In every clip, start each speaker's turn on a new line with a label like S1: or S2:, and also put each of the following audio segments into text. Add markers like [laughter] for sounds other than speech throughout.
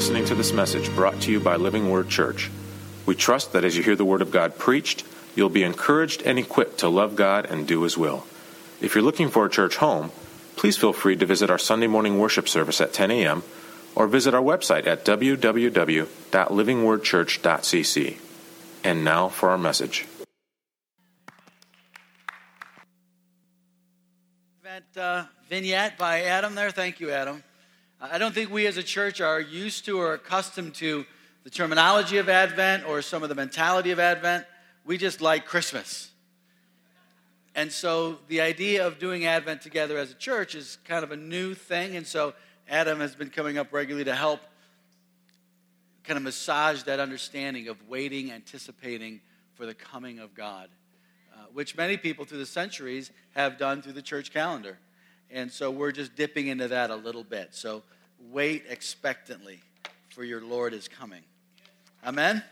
S1: listening to this message brought to you by Living Word Church. We trust that as you hear the Word of God preached, you'll be encouraged and equipped to love God and do His will. If you're looking for a church home, please feel free to visit our Sunday morning worship service at 10 a.m. or visit our website at www.livingwordchurch.cc. And now for our message.
S2: That uh, vignette by Adam there. Thank you, Adam. I don't think we as a church are used to or accustomed to the terminology of Advent or some of the mentality of Advent. We just like Christmas. And so the idea of doing Advent together as a church is kind of a new thing. And so Adam has been coming up regularly to help kind of massage that understanding of waiting, anticipating for the coming of God, uh, which many people through the centuries have done through the church calendar. And so we're just dipping into that a little bit. So wait expectantly, for your Lord is coming. Amen?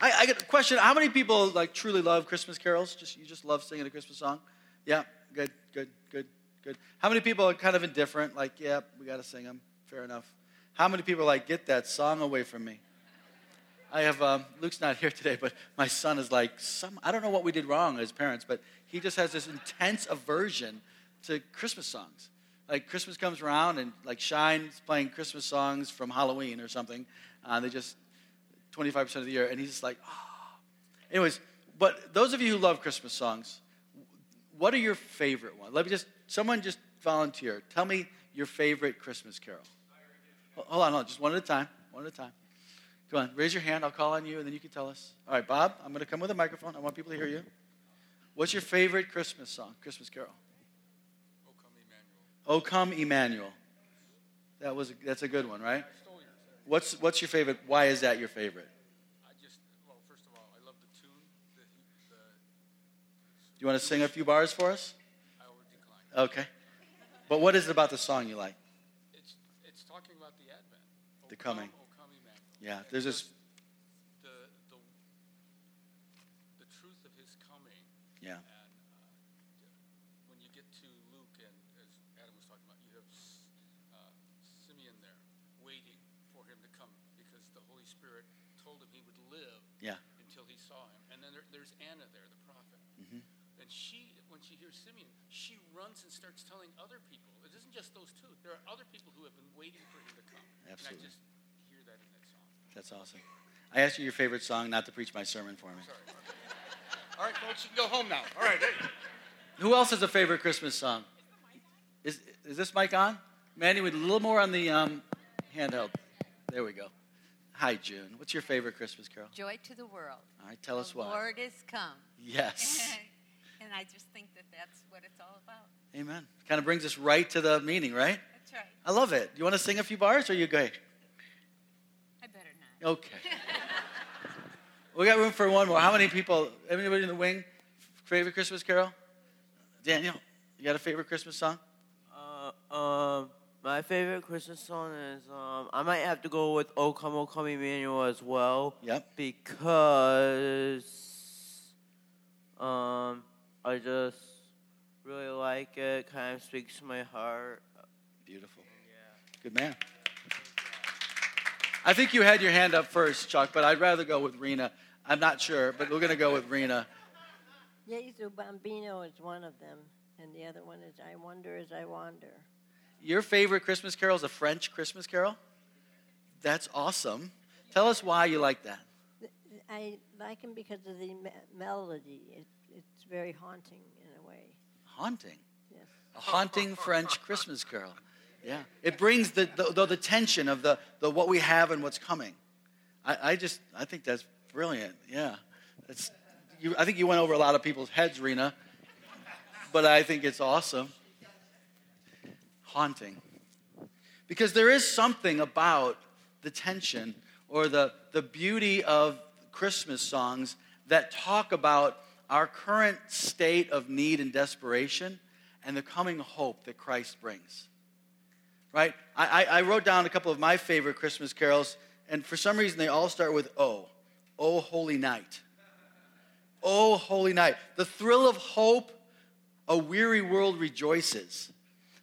S2: I, I get a question. How many people like truly love Christmas carols? Just you just love singing a Christmas song? Yeah, good, good, good, good. How many people are kind of indifferent? Like, yeah, we got to sing them. Fair enough. How many people are like, get that song away from me? I have um, Luke's not here today, but my son is like, some I don't know what we did wrong as parents, but he just has this intense aversion to Christmas songs. Like Christmas comes around and like Shine's playing Christmas songs from Halloween or something. Uh, they just 25% of the year, and he's just like, oh. Anyways, but those of you who love Christmas songs, what are your favorite ones? Let me just, someone just volunteer. Tell me your favorite Christmas carol. Hold on, hold on, just one at a time. One at a time. Come on, raise your hand. I'll call on you, and then you can tell us. All right, Bob, I'm going to come with a microphone. I want people to hear you. What's your favorite Christmas song, Christmas carol? O come Emmanuel. That was that's a good one, right? What's what's your favorite? Why is that your favorite?
S3: I just well, first of all, I love the tune. The, the,
S2: Do you want to sing a few bars for us?
S3: I will decline.
S2: Okay. But what is it about the song you like?
S3: It's it's talking about the Advent. O
S2: The coming.
S3: Oh, come, o come.
S2: Yeah, there's this.
S3: the the the truth of His coming.
S2: Yeah.
S3: And uh, when you get to Luke, and as Adam was talking about, you have uh, Simeon there waiting for him to come because the Holy Spirit told him he would live
S2: Yeah.
S3: until he saw him. And then there, there's Anna there, the prophet.
S2: Mm-hmm.
S3: And she, when she hears Simeon, she runs and starts telling other people. It isn't just those two. There are other people who have been waiting for him to come.
S2: Absolutely.
S3: And I just hear that in that song.
S2: That's awesome. I asked you your favorite song, not to preach my sermon for me.
S3: Sorry. All right, folks, you can go home now. All right. Hey.
S2: Who else has a favorite Christmas song? Is is this mic on? Manny, with a little more on the um, handheld. There we go. Hi, June. What's your favorite Christmas carol?
S4: Joy to the world.
S2: All right, tell us
S4: the
S2: why.
S4: Lord is come.
S2: Yes. [laughs]
S4: and I just think that that's what it's all about.
S2: Amen. Kind of brings us right to the meaning, right?
S4: That's right.
S2: I love it. You want to sing a few bars, or are you good?
S4: I better not.
S2: Okay. we got room for one more. How many people? Anybody in the wing? Favorite Christmas carol? Daniel, you got a favorite Christmas song?
S5: Uh, um, my favorite Christmas song is um, I might have to go with "O Come, O Come, Emmanuel" as well.
S2: Yep.
S5: Because um, I just really like it. Kind of speaks to my heart.
S2: Beautiful. Yeah. Good man. I think you had your hand up first, Chuck, but I'd rather go with Rena. I'm not sure, but we're going to go with Rena.
S6: Jesu Bambino is one of them, and the other one is I Wonder as I Wander.
S2: Your favorite Christmas carol is a French Christmas carol? That's awesome. Tell us why you like that.
S6: I like him because of the me- melody. It, very haunting in a way.
S2: Haunting.
S6: Yes.
S2: A haunting French Christmas carol. Yeah. It brings the, the, the, the tension of the, the what we have and what's coming. I, I just, I think that's brilliant. Yeah. It's, you, I think you went over a lot of people's heads, Rena, but I think it's awesome. Haunting. Because there is something about the tension or the, the beauty of Christmas songs that talk about our current state of need and desperation and the coming hope that Christ brings. Right? I, I, wrote down a couple of my favorite Christmas carols, and for some reason they all start with O. O Holy Night. O Holy Night. The thrill of hope, a weary world rejoices.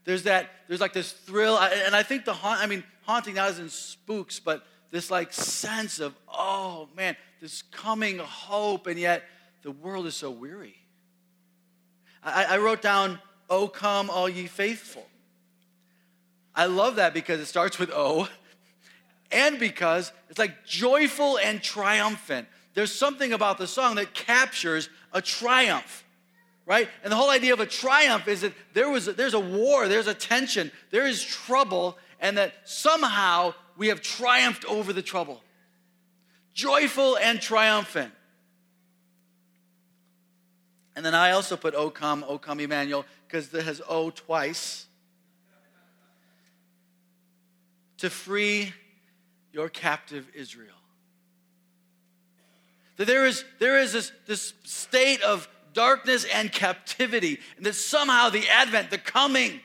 S2: There's that, there's like this thrill, and I think the haunt, I mean, haunting not as in spooks, but this like sense of, oh man, this coming hope, and yet the world is so weary. I, I wrote down, O come, all ye faithful. I love that because it starts with O, and because it's like joyful and triumphant. There's something about the song that captures a triumph, right? And the whole idea of a triumph is that there was there's a war, there's a tension, there is trouble, and that somehow we have triumphed over the trouble. Joyful and triumphant. And then I also put O come, O come Emmanuel, because it has O twice. To free your captive Israel. That there is, there is this, this state of darkness and captivity, and that somehow the advent, the coming,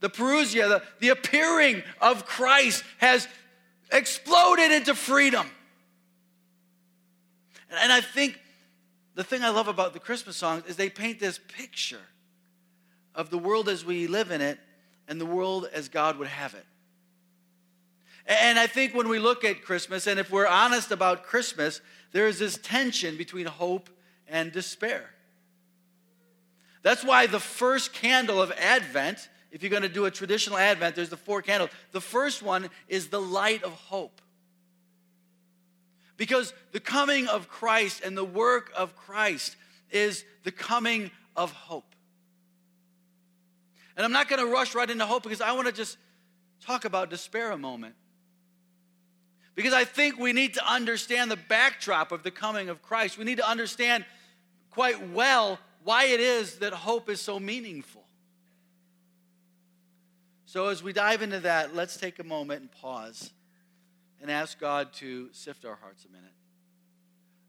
S2: the parousia, the, the appearing of Christ has exploded into freedom. And, and I think the thing I love about the Christmas songs is they paint this picture of the world as we live in it and the world as God would have it. And I think when we look at Christmas, and if we're honest about Christmas, there is this tension between hope and despair. That's why the first candle of Advent, if you're going to do a traditional Advent, there's the four candles. The first one is the light of hope. Because the coming of Christ and the work of Christ is the coming of hope. And I'm not going to rush right into hope because I want to just talk about despair a moment. Because I think we need to understand the backdrop of the coming of Christ. We need to understand quite well why it is that hope is so meaningful. So, as we dive into that, let's take a moment and pause and ask God to sift our hearts a minute.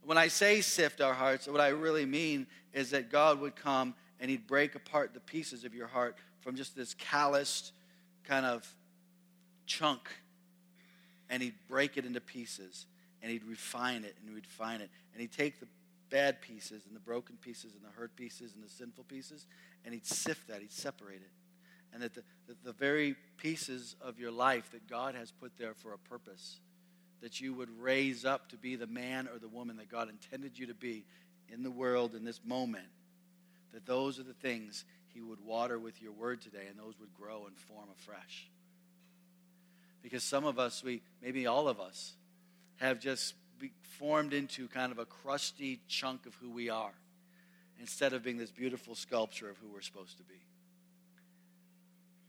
S2: When I say sift our hearts, what I really mean is that God would come and He'd break apart the pieces of your heart from just this calloused kind of chunk and he'd break it into pieces and he'd refine it and refine it and he'd take the bad pieces and the broken pieces and the hurt pieces and the sinful pieces and he'd sift that he'd separate it and that the, that the very pieces of your life that god has put there for a purpose that you would raise up to be the man or the woman that god intended you to be in the world in this moment that those are the things he would water with your word today and those would grow and form afresh because some of us, we maybe all of us, have just formed into kind of a crusty chunk of who we are instead of being this beautiful sculpture of who we're supposed to be.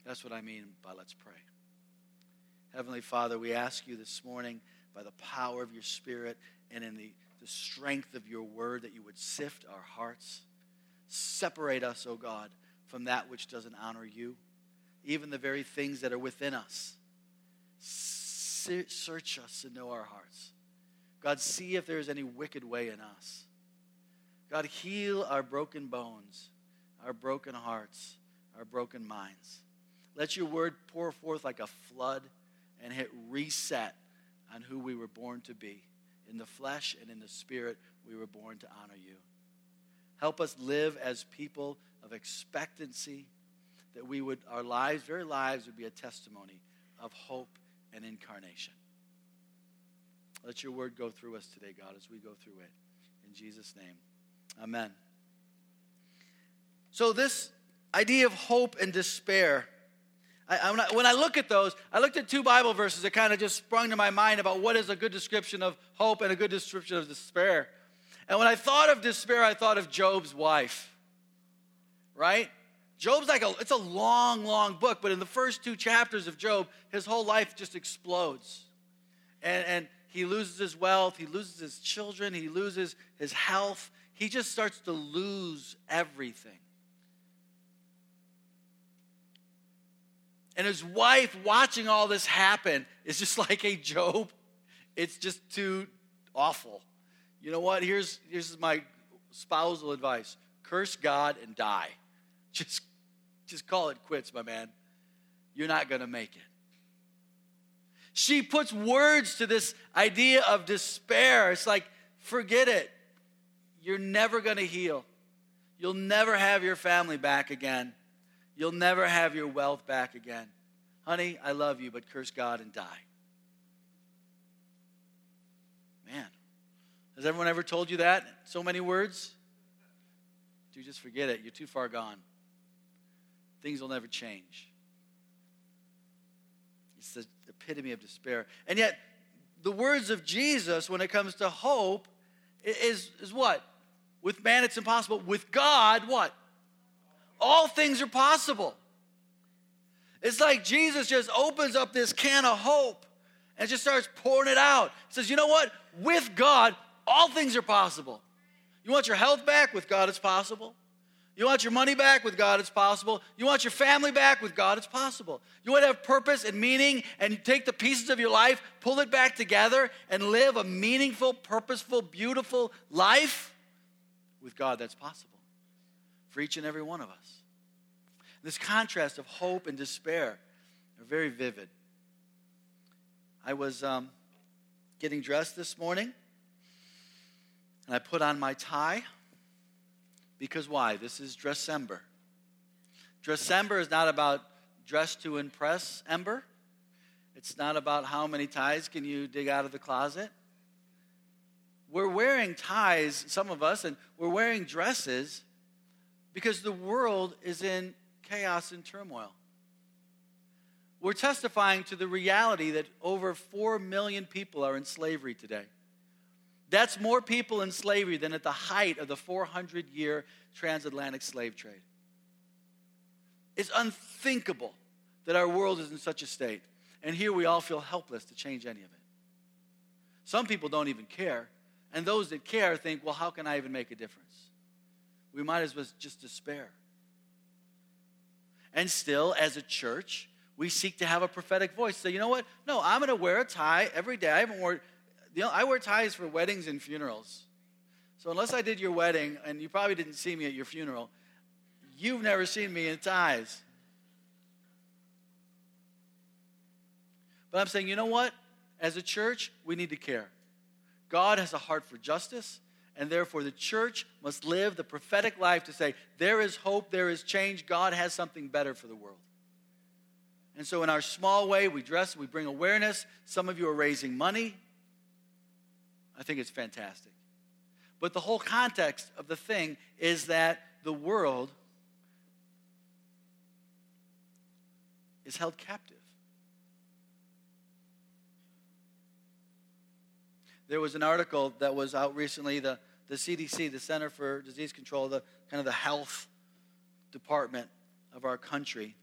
S2: That's what I mean by let's pray. Heavenly Father, we ask you this morning by the power of your Spirit and in the, the strength of your word that you would sift our hearts. Separate us, O oh God, from that which doesn't honor you, even the very things that are within us Search us and know our hearts. God, see if there is any wicked way in us. God, heal our broken bones, our broken hearts, our broken minds. Let your word pour forth like a flood and hit reset on who we were born to be. In the flesh and in the spirit, we were born to honor you. Help us live as people of expectancy, that we would, our lives, very lives, would be a testimony of hope and incarnation. Let your word go through us today, God, as we go through it. In Jesus' name, amen. So, this idea of hope and despair, I, when, I, when I look at those, I looked at two Bible verses that kind of just sprung to my mind about what is a good description of hope and a good description of despair. And when I thought of despair, I thought of Job's wife, right? Job's like a, it's a long, long book, but in the first two chapters of Job, his whole life just explodes. And, and he loses his wealth, he loses his children, he loses his health. He just starts to lose everything. And his wife, watching all this happen, is just [laughs] like, hey, Job, it's just too awful. You know what? Here's, here's my spousal advice curse God and die. [laughs] Just just call it quits, my man. You're not going to make it. She puts words to this idea of despair. It's like, forget it. You're never going to heal. You'll never have your family back again. You'll never have your wealth back again. Honey, I love you, but curse God and die. Man, has everyone ever told you that? So many words? Dude, just forget it. You're too far gone. Things will never change. It's the epitome of despair. And yet, the words of Jesus when it comes to hope is, is what? With man, it's impossible. With God, what? All things are possible. It's like Jesus just opens up this can of hope and just starts pouring it out. He says, You know what? With God, all things are possible. You want your health back? With God, it's possible. You want your money back? With God, it's possible. You want your family back? With God, it's possible. You want to have purpose and meaning and take the pieces of your life, pull it back together, and live a meaningful, purposeful, beautiful life? With God, that's possible for each and every one of us. This contrast of hope and despair are very vivid. I was um, getting dressed this morning, and I put on my tie because why? This is Dressember. Dressember is not about dress to impress Ember. It's not about how many ties can you dig out of the closet. We're wearing ties, some of us, and we're wearing dresses because the world is in chaos and turmoil. We're testifying to the reality that over 4 million people are in slavery today. That's more people in slavery than at the height of the 400 year transatlantic slave trade. It's unthinkable that our world is in such a state. And here we all feel helpless to change any of it. Some people don't even care. And those that care think, well, how can I even make a difference? We might as well just despair. And still, as a church, we seek to have a prophetic voice. Say, you know what? No, I'm going to wear a tie every day. I haven't worn you know, I wear ties for weddings and funerals. So unless I did your wedding, and you probably didn't see me at your funeral, you've never seen me in ties. But I'm saying, you know what? As a church, we need to care. God has a heart for justice, and therefore the church must live the prophetic life to say, there is hope, there is change, God has something better for the world. And so, in our small way, we dress, we bring awareness. Some of you are raising money. I think it's fantastic. But the whole context of the thing is that the world is held captive. There was an article that was out recently, the, the CDC, the Center for Disease Control, the kind of the health department of our country.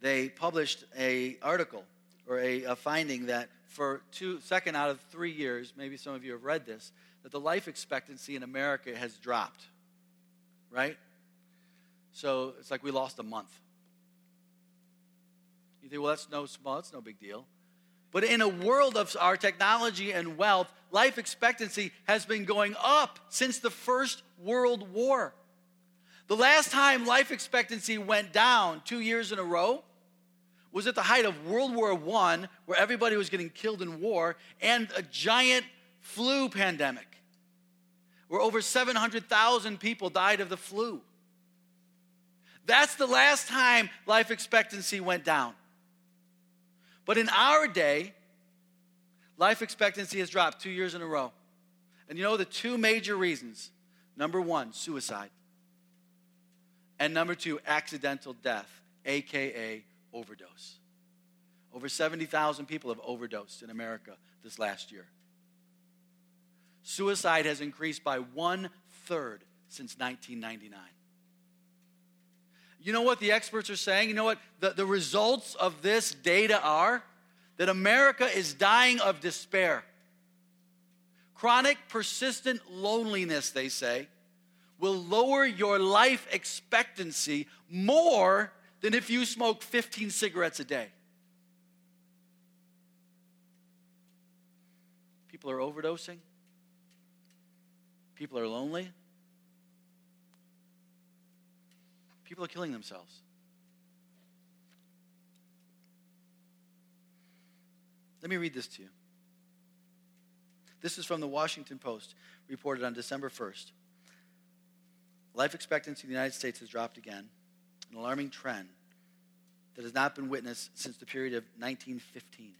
S2: They published a article or a, a finding that for two, second out of three years, maybe some of you have read this, that the life expectancy in America has dropped, right? So it's like we lost a month. You think, well, that's no small, that's no big deal. But in a world of our technology and wealth, life expectancy has been going up since the First World War. The last time life expectancy went down two years in a row was at the height of World War I, where everybody was getting killed in war, and a giant flu pandemic, where over 700,000 people died of the flu. That's the last time life expectancy went down. But in our day, life expectancy has dropped two years in a row. And you know the two major reasons number one, suicide. And number two, accidental death, AKA overdose. Over 70,000 people have overdosed in America this last year. Suicide has increased by one third since 1999. You know what the experts are saying? You know what the, the results of this data are? That America is dying of despair. Chronic, persistent loneliness, they say, will lower your life expectancy more than if you smoke 15 cigarettes a day. People are overdosing. People are lonely. People are killing themselves. Let me read this to you. This is from the Washington Post, reported on December 1st. life expectancy in the United States has dropped again, an alarming trend that has not been witnessed since the period of 1915.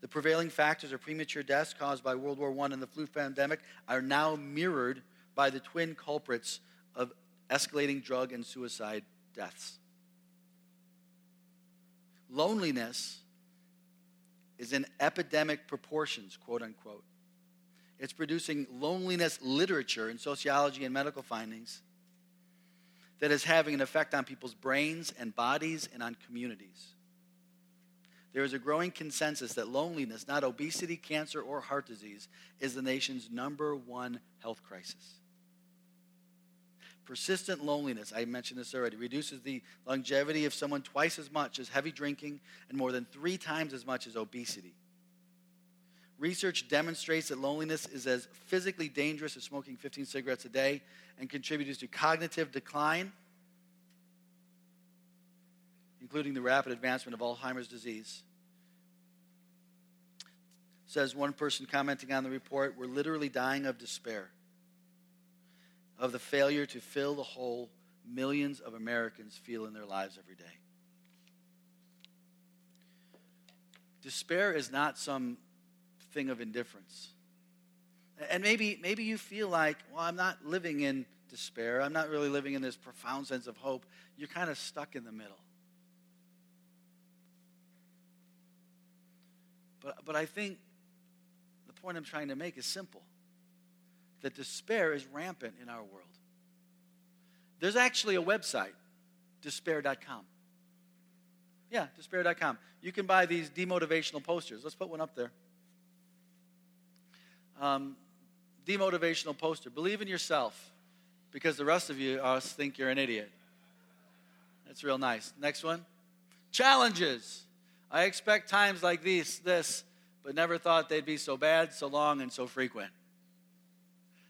S2: The prevailing factors of premature deaths caused by World War I and the flu pandemic are now mirrored by the twin culprits of escalating drug and suicide deaths. Loneliness is in epidemic proportions, quote unquote. It's producing loneliness literature in sociology and medical findings that is having an effect on people's brains and bodies and on communities. There is a growing consensus that loneliness, not obesity, cancer, or heart disease, is the nation's number one health crisis. Persistent loneliness, I mentioned this already, reduces the longevity of someone twice as much as heavy drinking and more than three times as much as obesity. Research demonstrates that loneliness is as physically dangerous as smoking 15 cigarettes a day and contributes to cognitive decline, including the rapid advancement of Alzheimer's disease. Says one person commenting on the report, we're literally dying of despair of the failure to fill the hole millions of Americans feel in their lives every day. Despair is not some thing of indifference. And maybe, maybe you feel like, well, I'm not living in despair. I'm not really living in this profound sense of hope. You're kind of stuck in the middle. But, but I think the point I'm trying to make is simple that despair is rampant in our world. There's actually a website, despair.com. Yeah, despair.com. You can buy these demotivational posters. Let's put one up there. Um, demotivational poster. Believe in yourself because the rest of you us think you're an idiot. That's real nice. Next one. Challenges. I expect times like these, this, but never thought they'd be so bad, so long, and so frequent.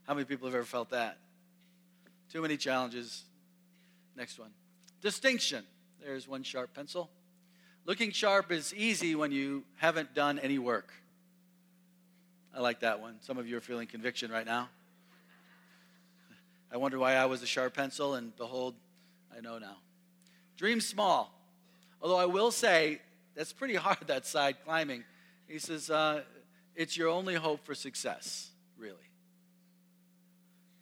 S2: How many people have ever felt that? Too many challenges. Next one. Distinction. There's one sharp pencil. Looking sharp is easy when you haven't done any work. I like that one. Some of you are feeling conviction right now. I wonder why I was a sharp pencil, and behold, I know now. Dream small. Although I will say, that's pretty [laughs] hard, that side climbing. He says, uh, it's your only hope for success, really.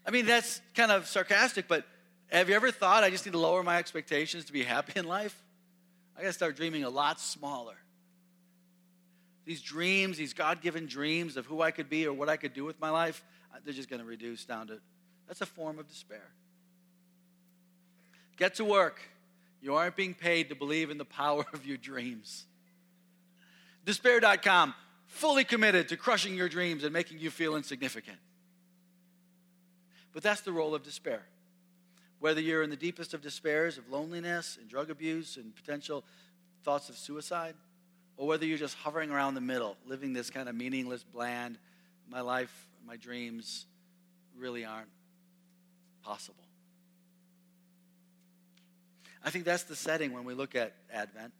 S2: I mean, that's kind of sarcastic, but have you ever thought I just need to lower my expectations to be [laughs] happy in life? I got to start dreaming a lot smaller. These dreams, these God given dreams of who I could be or what I could do with my life, uh, they're just going to reduce down to that's a form of despair. Get to work. You aren't being paid to believe in the power of your dreams. Despair.com, fully committed to crushing your dreams and making you feel insignificant. But that's the role of despair. Whether you're in the deepest of despairs of loneliness and drug abuse and potential thoughts of suicide, or whether you're just hovering around the middle, living this kind of meaningless, bland, my life, my dreams really aren't possible. I think that's the setting when we look at Advent.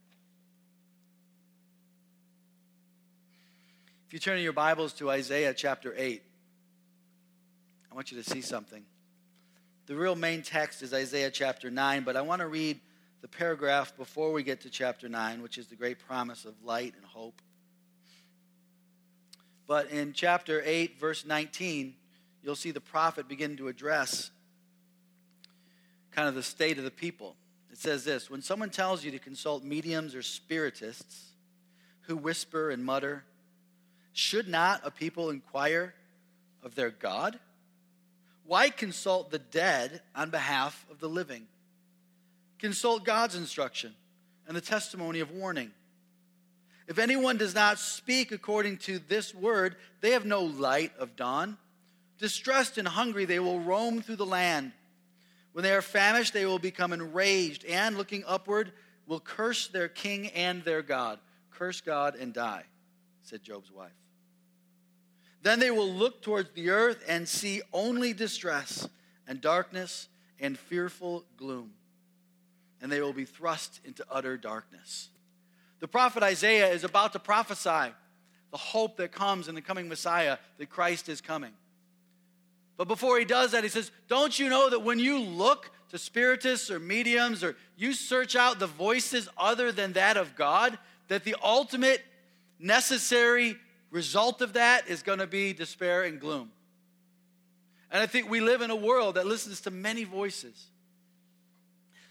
S2: If you turn in your Bibles to Isaiah chapter 8, I want you to see something. The real main text is Isaiah chapter 9, but I want to read the paragraph before we get to chapter 9, which is the great promise of light and hope. But in chapter 8, verse 19, you'll see the prophet begin to address kind of the state of the people. It says this When someone tells you to consult mediums or spiritists who whisper and mutter, should not a people inquire of their God? Why consult the dead on behalf of the living? Consult God's instruction and the testimony of warning. If anyone does not speak according to this word, they have no light of dawn. Distressed and hungry, they will roam through the land. When they are famished, they will become enraged, and looking upward, will curse their king and their God. Curse God and die, said Job's wife. Then they will look towards the earth and see only distress and darkness and fearful gloom. And they will be thrust into utter darkness. The prophet Isaiah is about to prophesy the hope that comes in the coming Messiah, that Christ is coming. But before he does that, he says, Don't you know that when you look to spiritists or mediums or you search out the voices other than that of God, that the ultimate necessary result of that is going to be despair and gloom? And I think we live in a world that listens to many voices.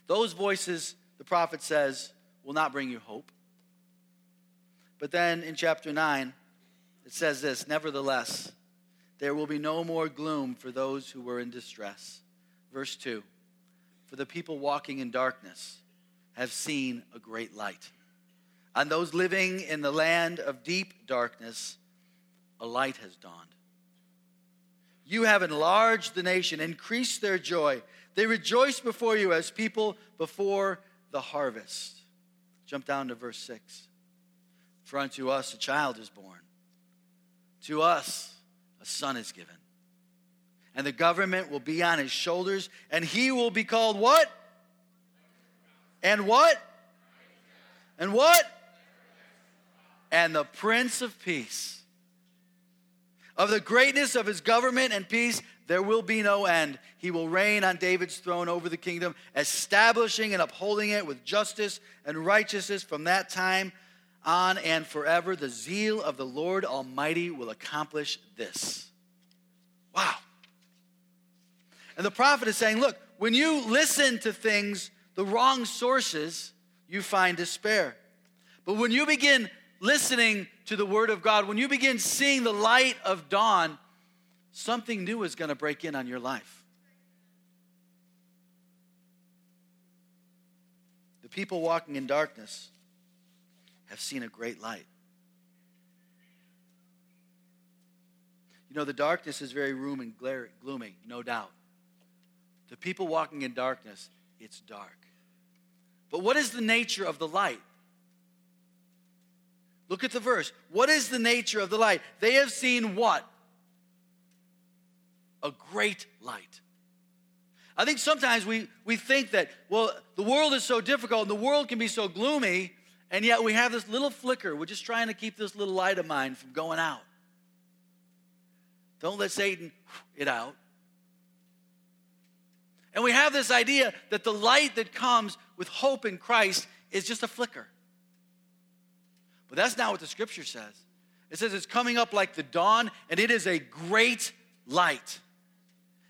S2: Those voices, the prophet says, will not bring you hope. But then in chapter 9, it says this Nevertheless, there will be no more gloom for those who were in distress. Verse 2 For the people walking in darkness have seen a great light. On those living in the land of deep darkness, a light has dawned. You have enlarged the nation, increased their joy. They rejoice before you as people before the harvest. Jump down to verse 6. For unto us a child is born, to us a son is given. And the government will be on his shoulders, and he will be called what? And what? And what? And the Prince of Peace. Of the greatness of his government and peace, there will be no end. He will reign on David's throne over the kingdom, establishing and upholding it with justice and righteousness from that time on and forever. The zeal of the Lord Almighty will accomplish this. Wow. And the prophet is saying, look, when you listen to things, the wrong sources, you find despair. But when you begin listening to the word of God, when you begin seeing the light of dawn, something new is going to break in on your life. The people walking in darkness have seen a great light. You know, the darkness is very room and gloomy, no doubt. The people walking in darkness, it's dark. But what is the nature of the light? Look at the verse. What is the nature of the light? They have seen what? A great light. I think sometimes we, we think that, well, the world is so difficult and the world can be so gloomy, and yet we have this little flicker. We're just trying to keep this little light of mine from going out. Don't let Satan it out. And we have this idea that the light that comes with hope in Christ is just a flicker. But that's not what the scripture says. It says it's coming up like the dawn, and it is a great light.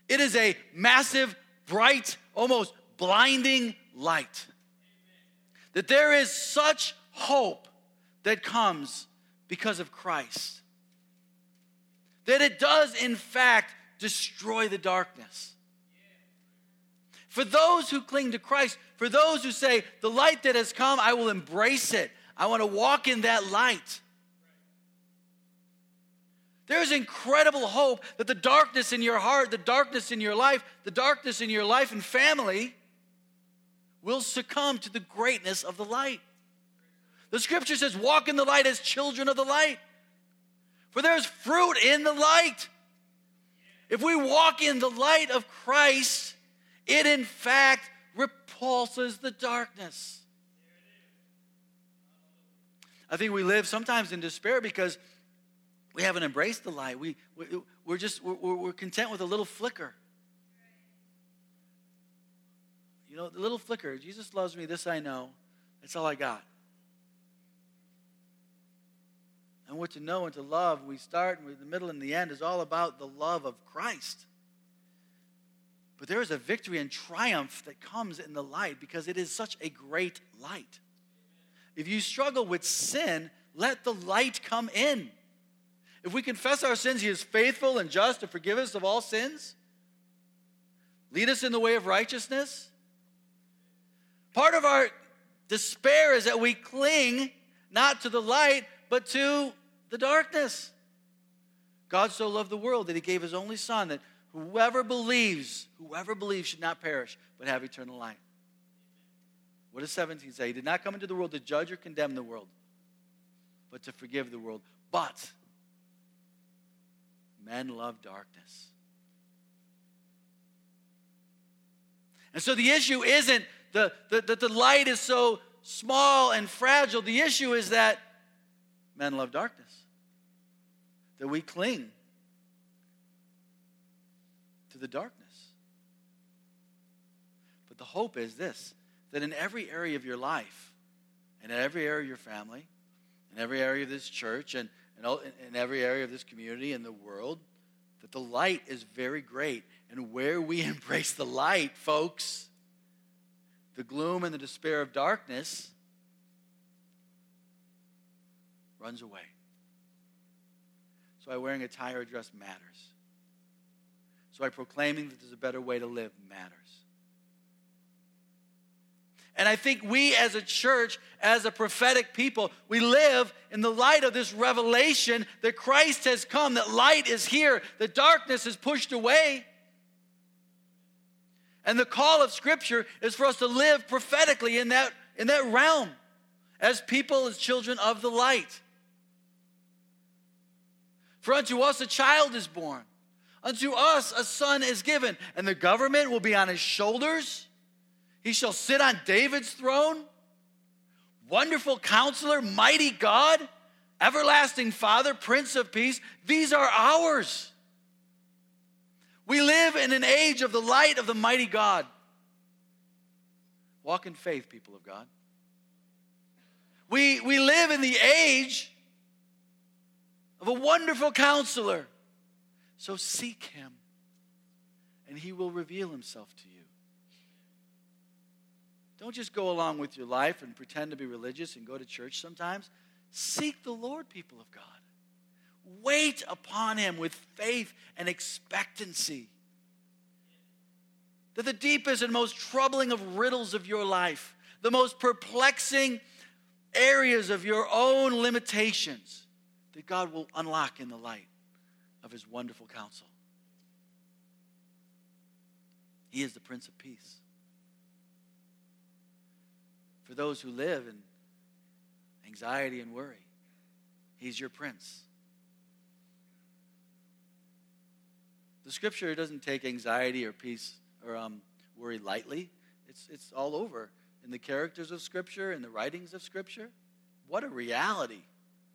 S2: It is a massive, bright, almost blinding light. That there is such hope that comes because of Christ. That it does, in fact, destroy the darkness. For those who cling to Christ, for those who say, the light that has come, I will embrace it. I want to walk in that light. There's incredible hope that the darkness in your heart, the darkness in your life, the darkness in your life and family will succumb to the greatness of the light. The scripture says, Walk in the light as children of the light. For there's fruit in the light. If we walk in the light of Christ, it in fact repulses the darkness. I think we live sometimes in despair because we haven't embraced the light. We, we, we're just, we're, we're content with a little flicker. You know, the little flicker. Jesus loves me, this I know. That's all I got. And what to know and to love, we start and the middle and the end is all about the love of Christ. But there is a victory and triumph that comes in the light because it is such a great light. If you struggle with sin, let the light come in. If we confess our sins, He is faithful and just to forgive us of all sins, lead us in the way of righteousness. Part of our despair is that we cling not to the light, but to the darkness. God so loved the world that He gave His only Son that whoever believes, whoever believes should not perish, but have eternal life. What does 17 say? He did not come into the world to judge or condemn the world, but to forgive the world. But men love darkness. And so the issue isn't the, the, that the light is so small and fragile. The issue is that men love darkness, that we cling to the darkness. But the hope is this that in every area of your life, and in every area of your family, in every area of this church, and in every area of this community and the world, that the light is very great. And where we [laughs] embrace the light, folks, the gloom and the despair of darkness runs away. So, why wearing a tie or a dress matters. So, why proclaiming that there's a better way to live matters. And I think we as a church, as a prophetic people, we live in the light of this revelation that Christ has come, that light is here, that darkness is pushed away. And the call of Scripture is for us to live prophetically in that, in that realm as people, as children of the light. For unto us a child is born, unto us a son is given, and the government will be on his shoulders. He shall sit on David's throne. Wonderful counselor, mighty God, everlasting Father, Prince of Peace. These are ours. We live in an age of the light of the mighty God. Walk in faith, people of God. We, we live in the age of a wonderful counselor. So seek him, and he will reveal himself to you. Don't just go along with your life and pretend to be religious and go to church sometimes. Seek the Lord, people of God. Wait upon him with faith and expectancy. That the deepest and most troubling of riddles of your life, the most perplexing areas of your own limitations, that God will unlock in the light of his wonderful counsel. He is the Prince of Peace. For those who live in anxiety and worry, he's your Prince. The scripture doesn't take anxiety or peace or um, worry lightly. It's, it's all over in the characters of scripture, in the writings of scripture. What a reality.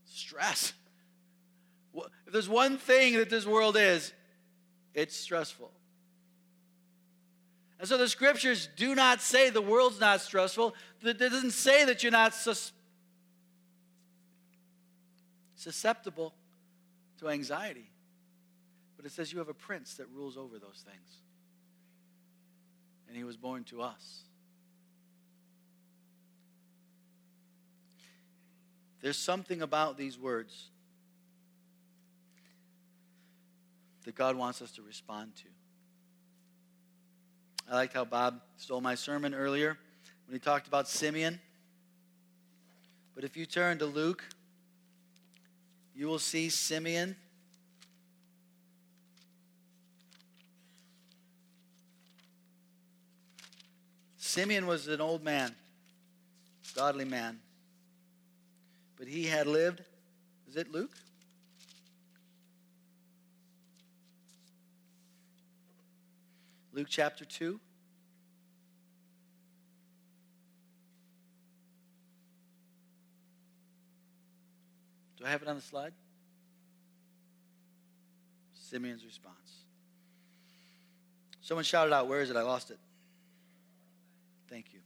S2: Stress. If there's one thing that this world is, it's stressful. And so the scriptures do not say the world's not stressful. It doesn't say that you're not sus- susceptible to anxiety. But it says you have a prince that rules over those things. And he was born to us. There's something about these words that God wants us to respond to. I liked how Bob stole my sermon earlier when he talked about Simeon. But if you turn to Luke, you will see Simeon Simeon was an old man, godly man. But he had lived, is it Luke? Luke chapter 2. Do I have it on the slide? Simeon's response. Someone shouted out, Where is it? I lost it. Thank you.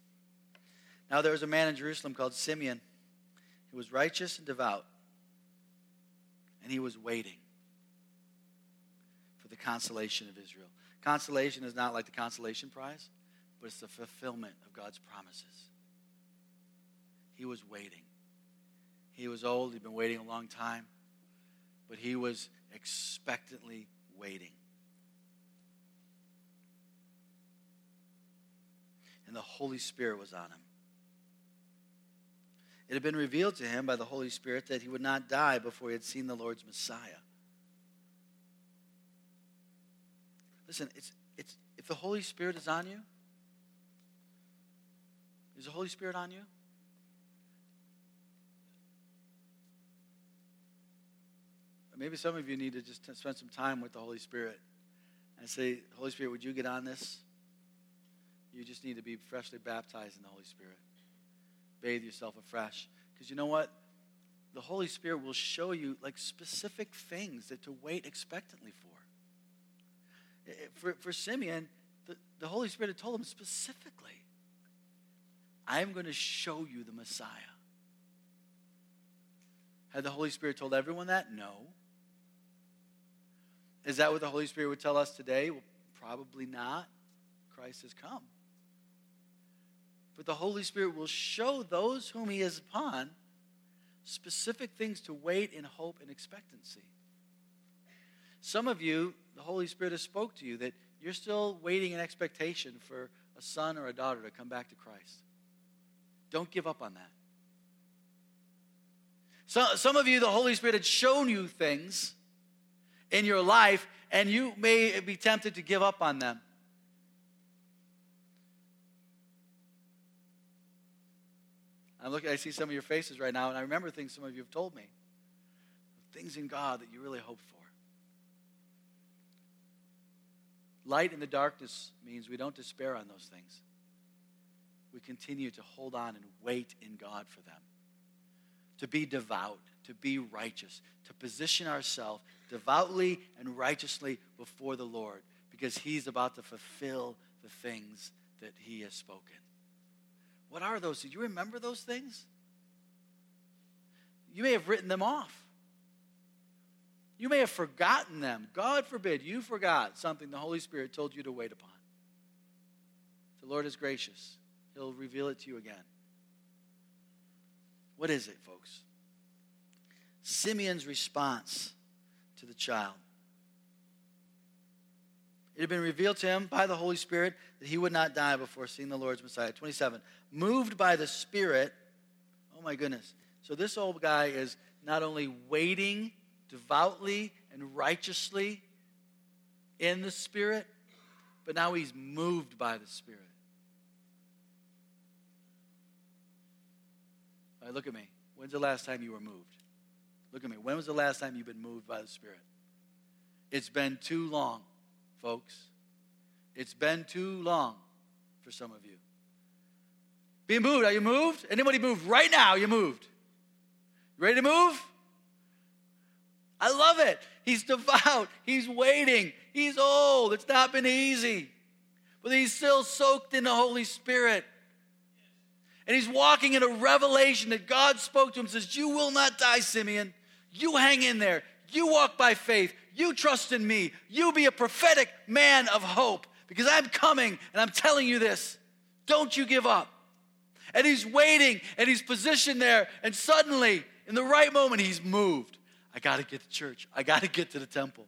S2: Now there was a man in Jerusalem called Simeon who was righteous and devout, and he was waiting for the consolation of Israel. Consolation is not like the consolation prize, but it's the fulfillment of God's promises. He was waiting. He was old, he'd been waiting a long time, but he was expectantly waiting. and the Holy Spirit was on him. It had been revealed to him by the Holy Spirit that he would not die before he had seen the Lord's Messiah. Listen, it's, it's, if the Holy Spirit is on you, is the Holy Spirit on you? Maybe some of you need to just spend some time with the Holy Spirit and say, Holy Spirit, would you get on this? You just need to be freshly baptized in the Holy Spirit. Bathe yourself afresh. Because you know what? The Holy Spirit will show you like specific things that to wait expectantly for. Eh, for, for Simeon, the, the Holy Spirit had told him specifically, I'm going to show you the Messiah. Had the Holy Spirit told everyone that? No. Is that what the Holy Spirit would tell us today? Well, probably not. Christ has come. But the Holy Spirit will show those whom He is upon specific things to wait in hope and expectancy. Some of you, the Holy Spirit has spoke to you that you're still waiting in expectation for a son or a daughter to come back to Christ. Don't give up on that. So, some of you, the Holy Spirit had shown you things in your life, and you may be tempted to give up on them. I'm looking, I see some of your faces right now, and I remember things some of you have told me. Things in God that you really hope for. Light in the darkness means we don't despair on those things. We continue to hold on and wait in God for them. To be devout, to be righteous, to position ourselves devoutly and righteously before the Lord because He's about to fulfill the things that He has spoken. What are those? Do you remember those things? You may have written them off. You may have forgotten them. God forbid you forgot something the Holy Spirit told you to wait upon. The Lord is gracious, He'll reveal it to you again. What is it, folks? Simeon's response to the child. It had been revealed to him by the Holy Spirit that he would not die before seeing the Lord's Messiah. 27. Moved by the Spirit, oh my goodness. So this old guy is not only waiting devoutly and righteously in the Spirit, but now he's moved by the Spirit. All right, look at me. When's the last time you were moved? Look at me. When was the last time you've been moved by the Spirit? It's been too long folks. It's been too long for some of you. Being moved. Are you moved? Anybody moved right now? You moved. You ready to move? I love it. He's devout. He's waiting. He's old. It's not been easy. But he's still soaked in the Holy Spirit. And he's walking in a revelation that God spoke to him says, You will not die, Simeon. You hang in there. You walk by faith. You trust in me. You be a prophetic man of hope because I'm coming and I'm telling you this. Don't you give up. And he's waiting and he's positioned there, and suddenly, in the right moment, he's moved. I got to get to church. I got to get to the temple.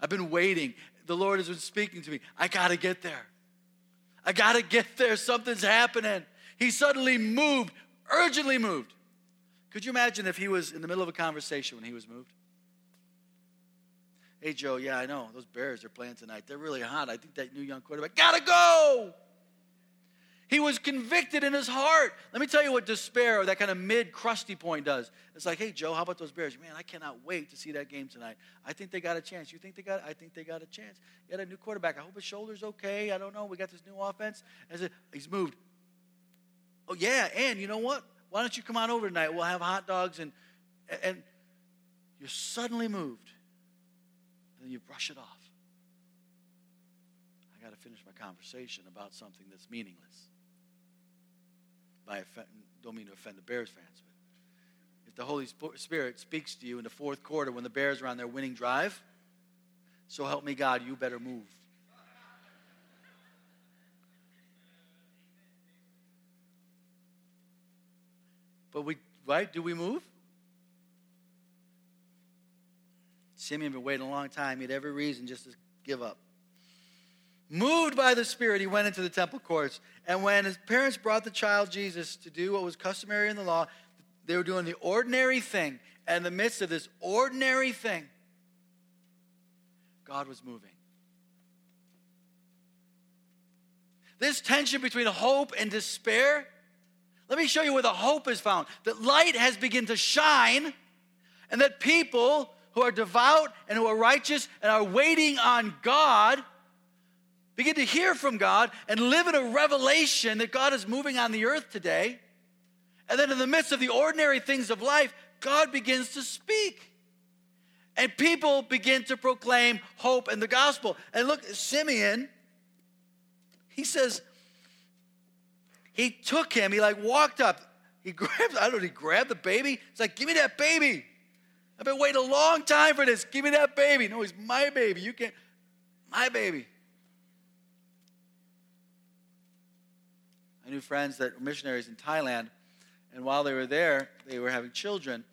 S2: I've been waiting. The Lord has been speaking to me. I got to get there. I got to get there. Something's happening. He suddenly moved, urgently moved. Could you imagine if he was in the middle of a conversation when he was moved? Hey, Joe, yeah, I know. Those Bears are playing tonight. They're really hot. I think that new young quarterback, gotta go. He was convicted in his heart. Let me tell you what despair or that kind of mid crusty point does. It's like, hey, Joe, how about those Bears? Man, I cannot wait to see that game tonight. I think they got a chance. You think they got? I think they got a chance. You got a new quarterback. I hope his shoulder's okay. I don't know. We got this new offense. As he's moved. Oh yeah, and you know what? Why don't you come on over tonight? We'll have hot dogs and and you're suddenly moved and then you brush it off. I got to finish my conversation about something that's meaningless. By offend, don't mean to offend the Bears fans, but if the Holy Spirit speaks to you in the fourth quarter when the Bears are on their winning drive, so help me God, you better move. But we, right? Do we move? Simeon had been waiting a long time. He had every reason just to give up. Moved by the Spirit, he went into the temple courts. And when his parents brought the child Jesus to do what was customary in the law, they were doing the ordinary thing. And in the midst of this ordinary thing, God was moving. This tension between hope and despair, let me show you where the hope is found. That light has begun to shine, and that people who are devout and who are righteous and are waiting on God begin to hear from God and live in a revelation that God is moving on the earth today. And then in the midst of the ordinary things of life, God begins to speak. And people begin to proclaim hope and the gospel. And look, Simeon, he says, he took him, he like walked up, he [laughs] grabbed, I don't know, he grabbed the baby. He's like, give me that baby. I've been waiting a long time for this. Give me that baby. No, he's my baby. You can't, my baby. I knew friends that were missionaries in Thailand, and while they were there, they were having children.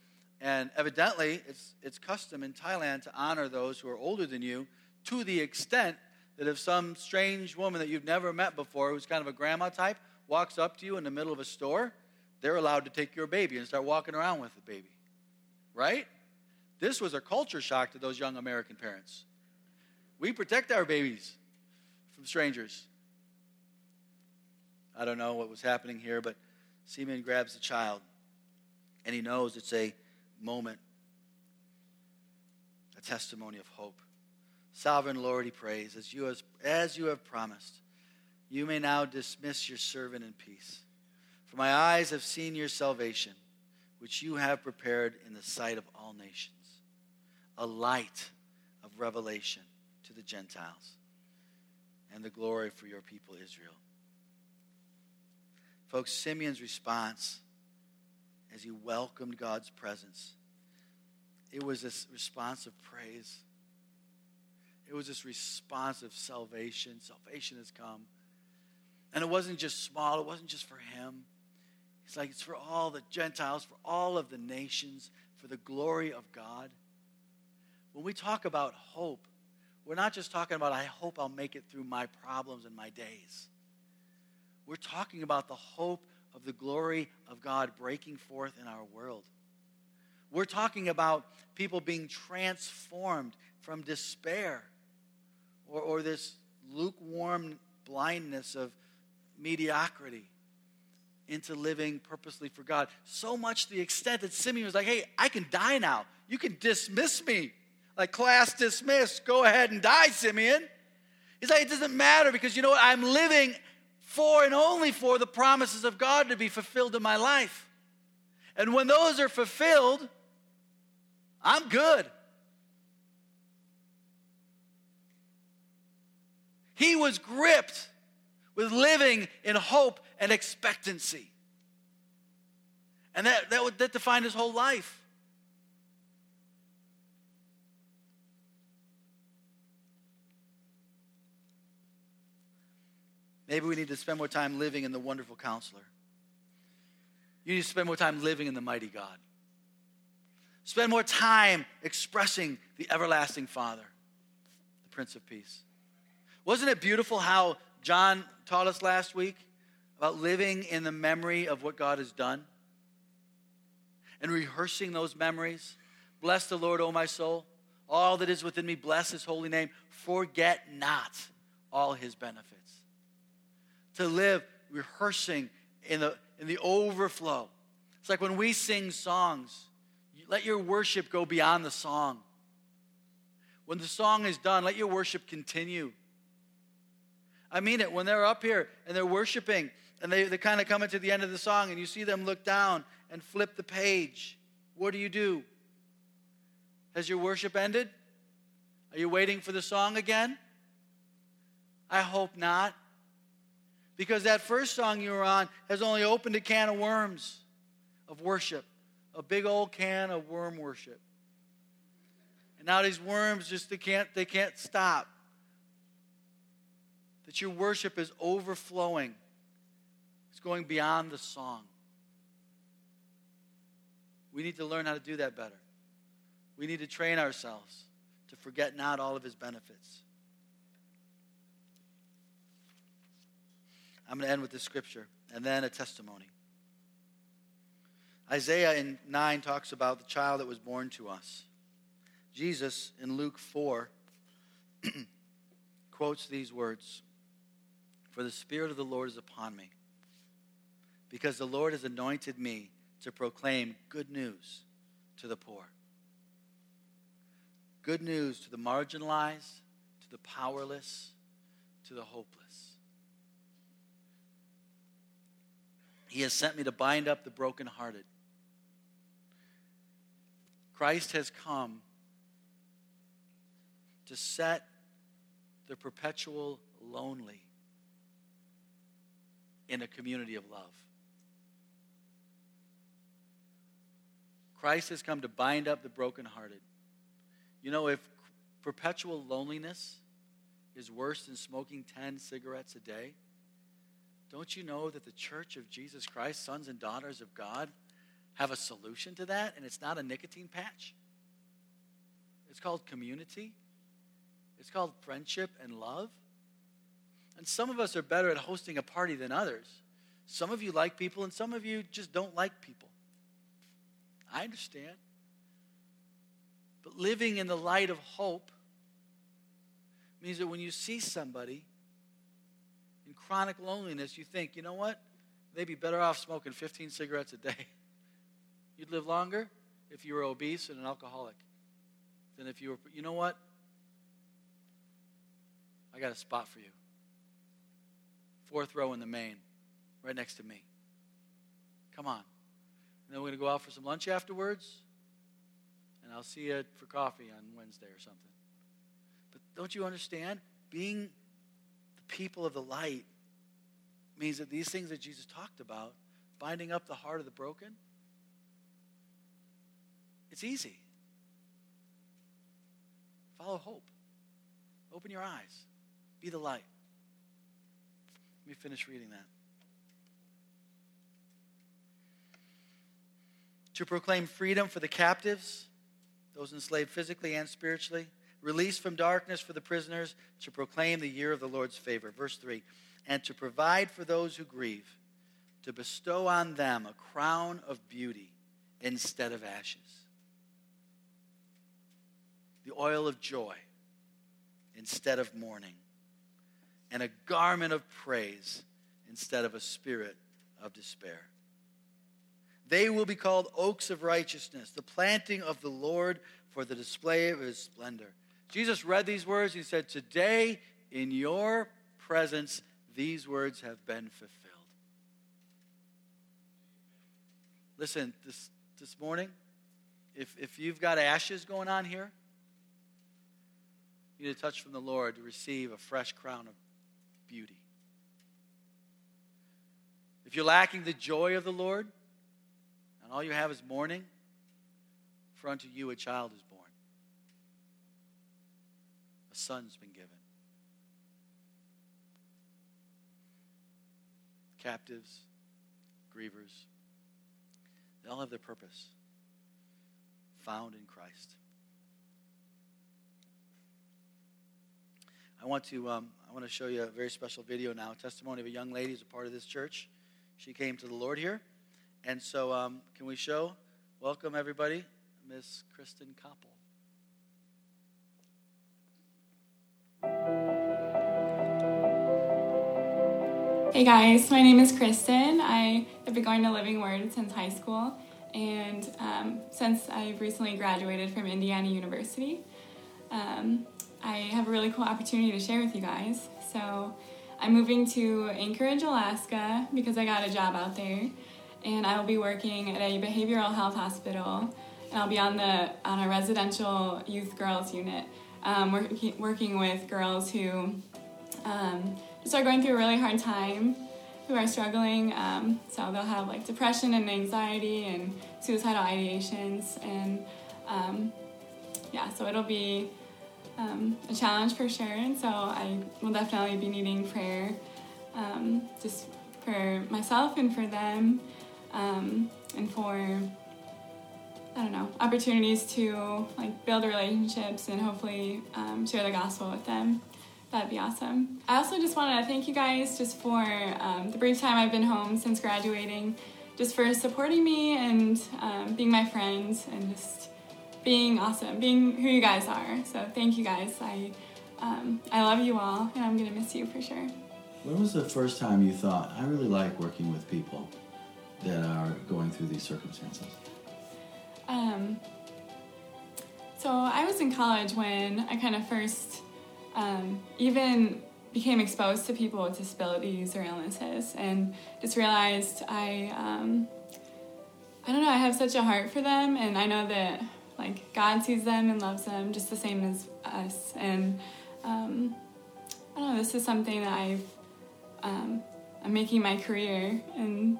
S2: And evidently, it's, it's custom in Thailand to honor those who are older than you to the extent that if some strange woman that you've never met before, who's kind of a grandma type, walks up to you in the middle of a store, they're allowed to take your baby and start walking around with the baby. Right? This was a culture shock to those young American parents. We protect our babies from strangers. I don't know what was happening here, but Simeon grabs the child and he knows it's a moment, a testimony of hope. Sovereign Lord, he prays, as you, as, as you have promised, you may now dismiss your servant in peace. For my eyes have seen your salvation, which you have prepared in the sight of all nations, a light of revelation to the Gentiles, and the glory for your people Israel. Folks, Simeon's response as he welcomed God's presence, it was this response of praise. It was this response of salvation. Salvation has come. And it wasn't just small, it wasn't just for him. It's like it's for all the Gentiles, for all of the nations, for the glory of God. When we talk about hope, we're not just talking about, I hope I'll make it through my problems and my days. We're talking about the hope of the glory of God breaking forth in our world. We're talking about people being transformed from despair or, or this lukewarm blindness of mediocrity into living purposely for God. So much the extent that Simeon was like, hey, I can die now. You can dismiss me. Like, class dismissed. Go ahead and die, Simeon. He's like, it doesn't matter because you know what? I'm living for and only for the promises of God to be fulfilled in my life. And when those are fulfilled, I'm good. He was gripped with living in hope and expectancy. And that, that, would, that defined his whole life. Maybe we need to spend more time living in the wonderful counselor. You need to spend more time living in the mighty God. Spend more time expressing the everlasting Father, the Prince of Peace. Wasn't it beautiful how John taught us last week about living in the memory of what God has done and rehearsing those memories? Bless the Lord, O my soul. All that is within me, bless his holy name. Forget not all his benefits to live rehearsing in the, in the overflow. It's like when we sing songs, let your worship go beyond the song. When the song is done, let your worship continue. I mean it. When they're up here and they're worshiping and they, they kind of come into the end of the song and you see them look down and flip the page, what do you do? Has your worship ended? Are you waiting for the song again? I hope not because that first song you were on has only opened a can of worms of worship, a big old can of worm worship. And now these worms just they can't they can't stop. That your worship is overflowing. It's going beyond the song. We need to learn how to do that better. We need to train ourselves to forget not all of his benefits. I'm going to end with this scripture and then a testimony. Isaiah in 9 talks about the child that was born to us. Jesus in Luke 4 [clears throat] quotes these words For the Spirit of the Lord is upon me, because the Lord has anointed me to proclaim good news to the poor, good news to the marginalized, to the powerless, to the hopeless. He has sent me to bind up the brokenhearted. Christ has come to set the perpetual lonely in a community of love. Christ has come to bind up the brokenhearted. You know, if perpetual loneliness is worse than smoking 10 cigarettes a day, don't you know that the church of Jesus Christ, sons and daughters of God, have a solution to that? And it's not a nicotine patch, it's called community, it's called friendship and love. And some of us are better at hosting a party than others. Some of you like people, and some of you just don't like people. I understand. But living in the light of hope means that when you see somebody chronic loneliness, you think, you know what? They'd be better off smoking 15 cigarettes a day. [laughs] You'd live longer if you were obese and an alcoholic than if you were, you know what? I got a spot for you. Fourth row in the main, right next to me. Come on. And then we're going to go out for some lunch afterwards. And I'll see you for coffee on Wednesday or something. But don't you understand? Being the people of the light means that these things that Jesus talked about, binding up the heart of the broken, it's easy. Follow hope. Open your eyes. Be the light. Let me finish reading that. To proclaim freedom for the captives, those enslaved physically and spiritually, release from darkness for the prisoners, to proclaim the year of the Lord's favor. Verse 3 And to provide for those who grieve, to bestow on them a crown of beauty instead of ashes, the oil of joy instead of mourning and a garment of praise instead of a spirit of despair. They will be called oaks of righteousness, the planting of the Lord for the display of his splendor. Jesus read these words. He said, Today, in your presence, these words have been fulfilled. Listen, this, this morning, if, if you've got ashes going on here, you need a touch from the Lord to receive a fresh crown of beauty. If you're lacking the joy of the Lord, and all you have is mourning, for unto you a child is born, a son's been given. Captives, grievers, they all have their purpose found in Christ. I want to um, I want to show you a very special video now. Testimony of a young lady who's a part of this church. She came to the Lord here, and so um, can we show? Welcome everybody, Miss Kristen Koppel.
S7: Hey guys, my name is Kristen. I have been going to Living Word since high school, and um, since I've recently graduated from Indiana University. Um, I have a really cool opportunity to share with you guys. So, I'm moving to Anchorage, Alaska because I got a job out there, and I will be working at a behavioral health hospital, and I'll be on the on a residential youth girls unit, um, working working with girls who um, just are going through a really hard time, who are struggling. Um, so they'll have like depression and anxiety and suicidal ideations, and um, yeah, so it'll be um, a challenge for sure. And so I will definitely be needing prayer um, just for myself and for them um, and for, I don't know, opportunities to like build relationships and hopefully um, share the gospel with them. That'd be awesome. I also just wanted to thank you guys just for um, the brief time I've been home since graduating, just for supporting me and um, being my friend and just being awesome, being who you guys are. So thank you guys. I um, I love you all, and I'm gonna miss you for sure.
S8: When was the first time you thought I really like working with people that are going through these circumstances?
S7: Um, so I was in college when I kind of first um, even became exposed to people with disabilities or illnesses, and just realized I. Um, I don't know, I have such a heart for them, and I know that like God sees them and loves them just the same as us. And um, I don't know, this is something that I've, um, I'm making my career. And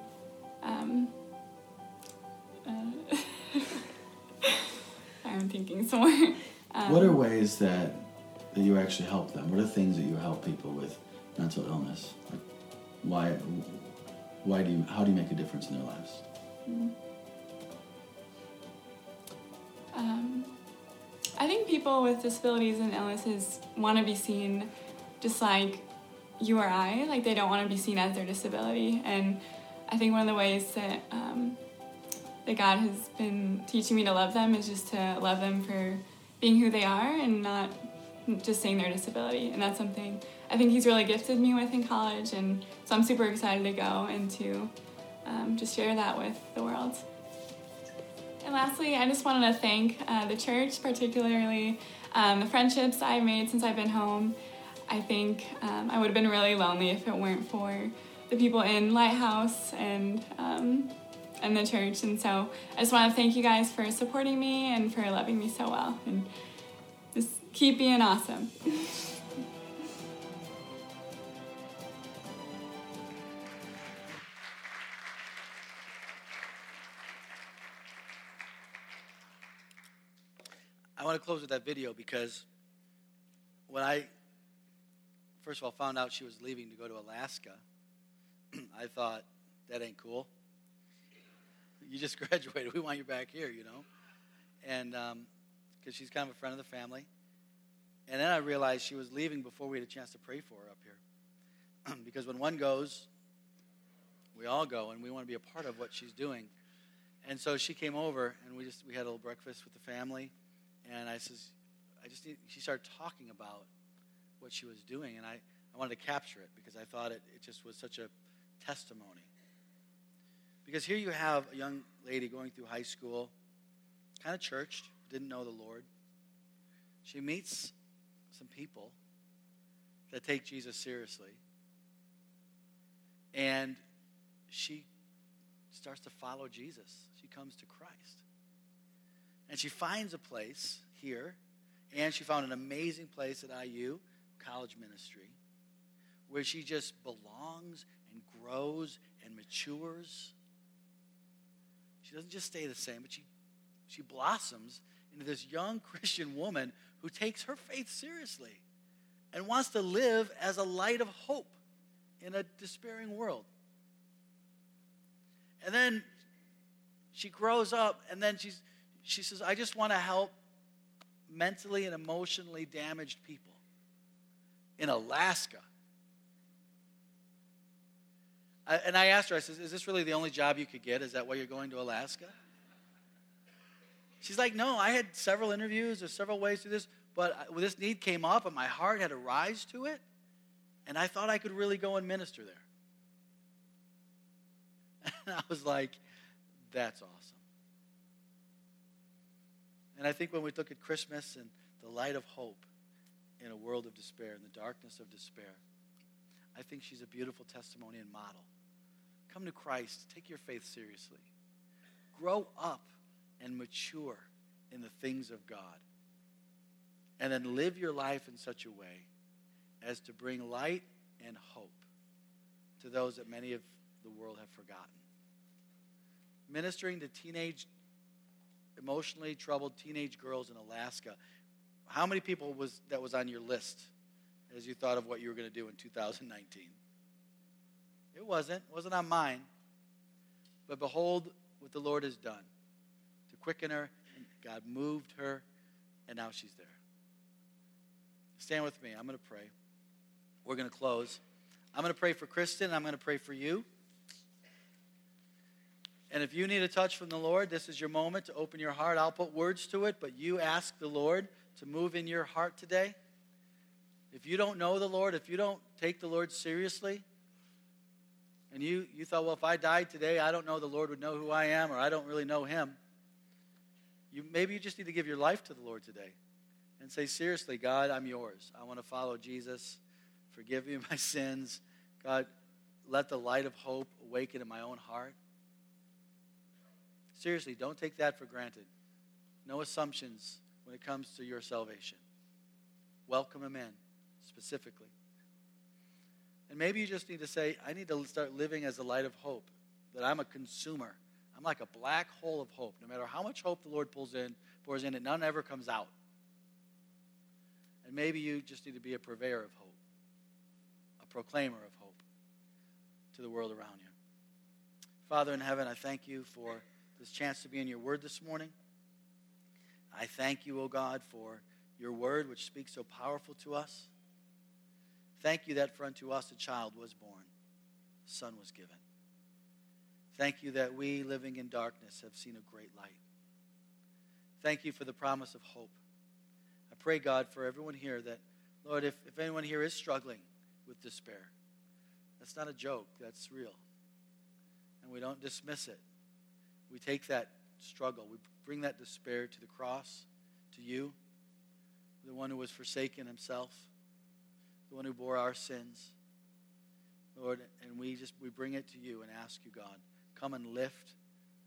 S7: um, uh, [laughs] I'm thinking some more. Um,
S8: what are ways that that you actually help them? What are things that you help people with mental illness? Like why why do you how do you make a difference in their lives?
S7: Um, I think people with disabilities and illnesses want to be seen just like you or I. Like they don't want to be seen as their disability. And I think one of the ways that um, that God has been teaching me to love them is just to love them for being who they are and not just seeing their disability. And that's something I think He's really gifted me with in college. And so I'm super excited to go and to um, just share that with the world. And lastly, I just wanted to thank uh, the church, particularly um, the friendships I've made since I've been home. I think um, I would have been really lonely if it weren't for the people in Lighthouse and um, and the church. And so I just want to thank you guys for supporting me and for loving me so well. And keep being awesome.
S2: I want to close with that video because when I first of all found out she was leaving to go to Alaska, [clears throat] I thought that ain't cool. You just [laughs] graduated. We want you back here, you know, and um, because she's kind of a friend of the family. And then I realized she was leaving before we had a chance to pray for her up here, [clears throat] because when one goes, we all go, and we want to be a part of what she's doing. And so she came over, and we just we had a little breakfast with the family and I says, I just need, she started talking about what she was doing, and I, I wanted to capture it because I thought it, it just was such a testimony. Because here you have a young lady going through high school, kind of churched, didn't know the Lord. She meets some people that take Jesus seriously, and she starts to follow Jesus. She comes to Christ. And she finds a place here, and she found an amazing place at IU, college ministry, where she just belongs and grows and matures. She doesn't just stay the same, but she, she blossoms this young [laughs] Christian woman who takes her faith seriously and wants to live as a light of hope in a despairing world. And then she grows up, and then she's she says, I just want to help mentally and emotionally damaged people in Alaska. I, and I asked her, I said, Is this really the only job you could get? Is that why you're going to Alaska? She's like, No, I had several interviews, there's several ways to this, but this need came up and my heart had a rise to it, and I thought I could really go and minister there. [laughs] And I was like, That's awesome. And I think when we look at Christmas and the light of hope in a world of despair, in the darkness of despair, I think she's a beautiful testimony and model. Come to Christ, take your faith seriously. Grow up and mature in the things of God. And then live your life in such a way as to bring light and hope to those that many of the world have forgotten. Ministering to teenage emotionally troubled teenage girls in Alaska. How many people was that was on your list as you thought of what you were going to do in 2019? It wasn't. It wasn't on mine. But behold what the Lord has done quicken her. And God moved her, and now she's there. Stand with me. I'm going to pray. We're going to close. I'm going to pray for Kristen. I'm going to pray for you. And if you need a touch from the Lord, this is your moment to open your heart. I'll put words to it, but you ask the Lord to move in your heart today. If you don't know the Lord, if you don't take the Lord seriously, and you, you thought, well, if I died today, I don't know the Lord would know who I am, or I don't really know him. You, maybe you just need to give your life to the Lord today and say, seriously, God, I'm yours. I want to follow Jesus. Forgive me my [laughs] sins. God, let the light of hope awaken in my own heart. Seriously, don't take that for granted. No assumptions when it comes to your salvation. welcome him in specifically. And maybe you just need to say, I need to start living as a light of hope, that I'm a consumer. I'm like a black hole of hope. No matter how much hope the Lord pulls in, pours in, it none ever comes out. And maybe you just need to be a purveyor of hope, a proclaimer of hope to the world around you. Father in heaven, I thank you for this chance to be in your word this morning. I thank you, O oh God, for your word which speaks so powerful to us. Thank you that for unto us a child was born, a son was given. Thank you that we living in darkness have seen a great light. Thank you for the promise of hope. I pray, God, for everyone here that, Lord, if, if anyone here is struggling with despair, that's not a joke, that's real. And we don't dismiss it. We take that struggle, we bring that despair to the cross, to you, the one who was forsaken himself, the one who bore our sins. Lord, and we just we bring it to you and ask you, God, come and lift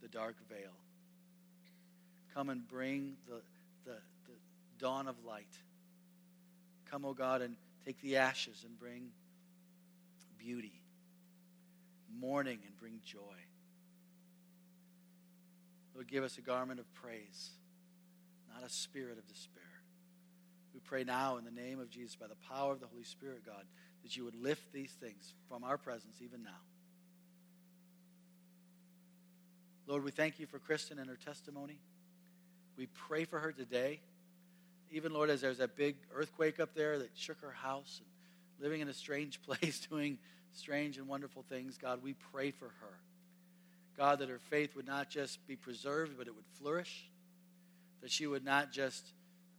S2: the dark veil. Come and bring the, the, the dawn of light. Come, O oh God, and take the ashes and bring beauty, mourning and bring joy. Lord, give us a garment of praise, not a spirit of despair. We pray now in the name of Jesus, by the power of the Holy Spirit, God, that you would lift these things from our presence even now. Lord, we thank you for Kristen and her testimony. We pray for her today. Even, Lord, as there's that big earthquake up there that shook her house and living in a strange [laughs] place, doing strange and wonderful things, God, we pray for her. God, that her faith would not just be preserved, but it would flourish. That she would not just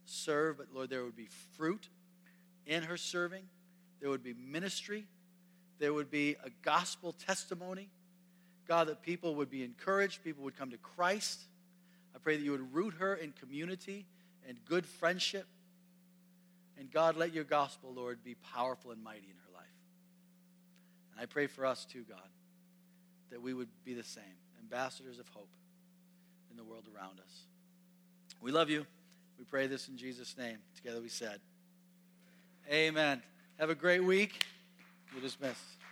S2: serve, but Lord, there would be fruit in her serving. There would be ministry. There would be a gospel testimony. God, that people would be encouraged, people would come to Christ. I pray that you would root her in community and good friendship. And God, let your gospel, Lord, be powerful and mighty in her life. And I pray for us too, God, that we would be the same ambassadors of hope in the world around us. We love you. We pray this in Jesus' name. Together we said, Amen. Have a great week. You're dismissed.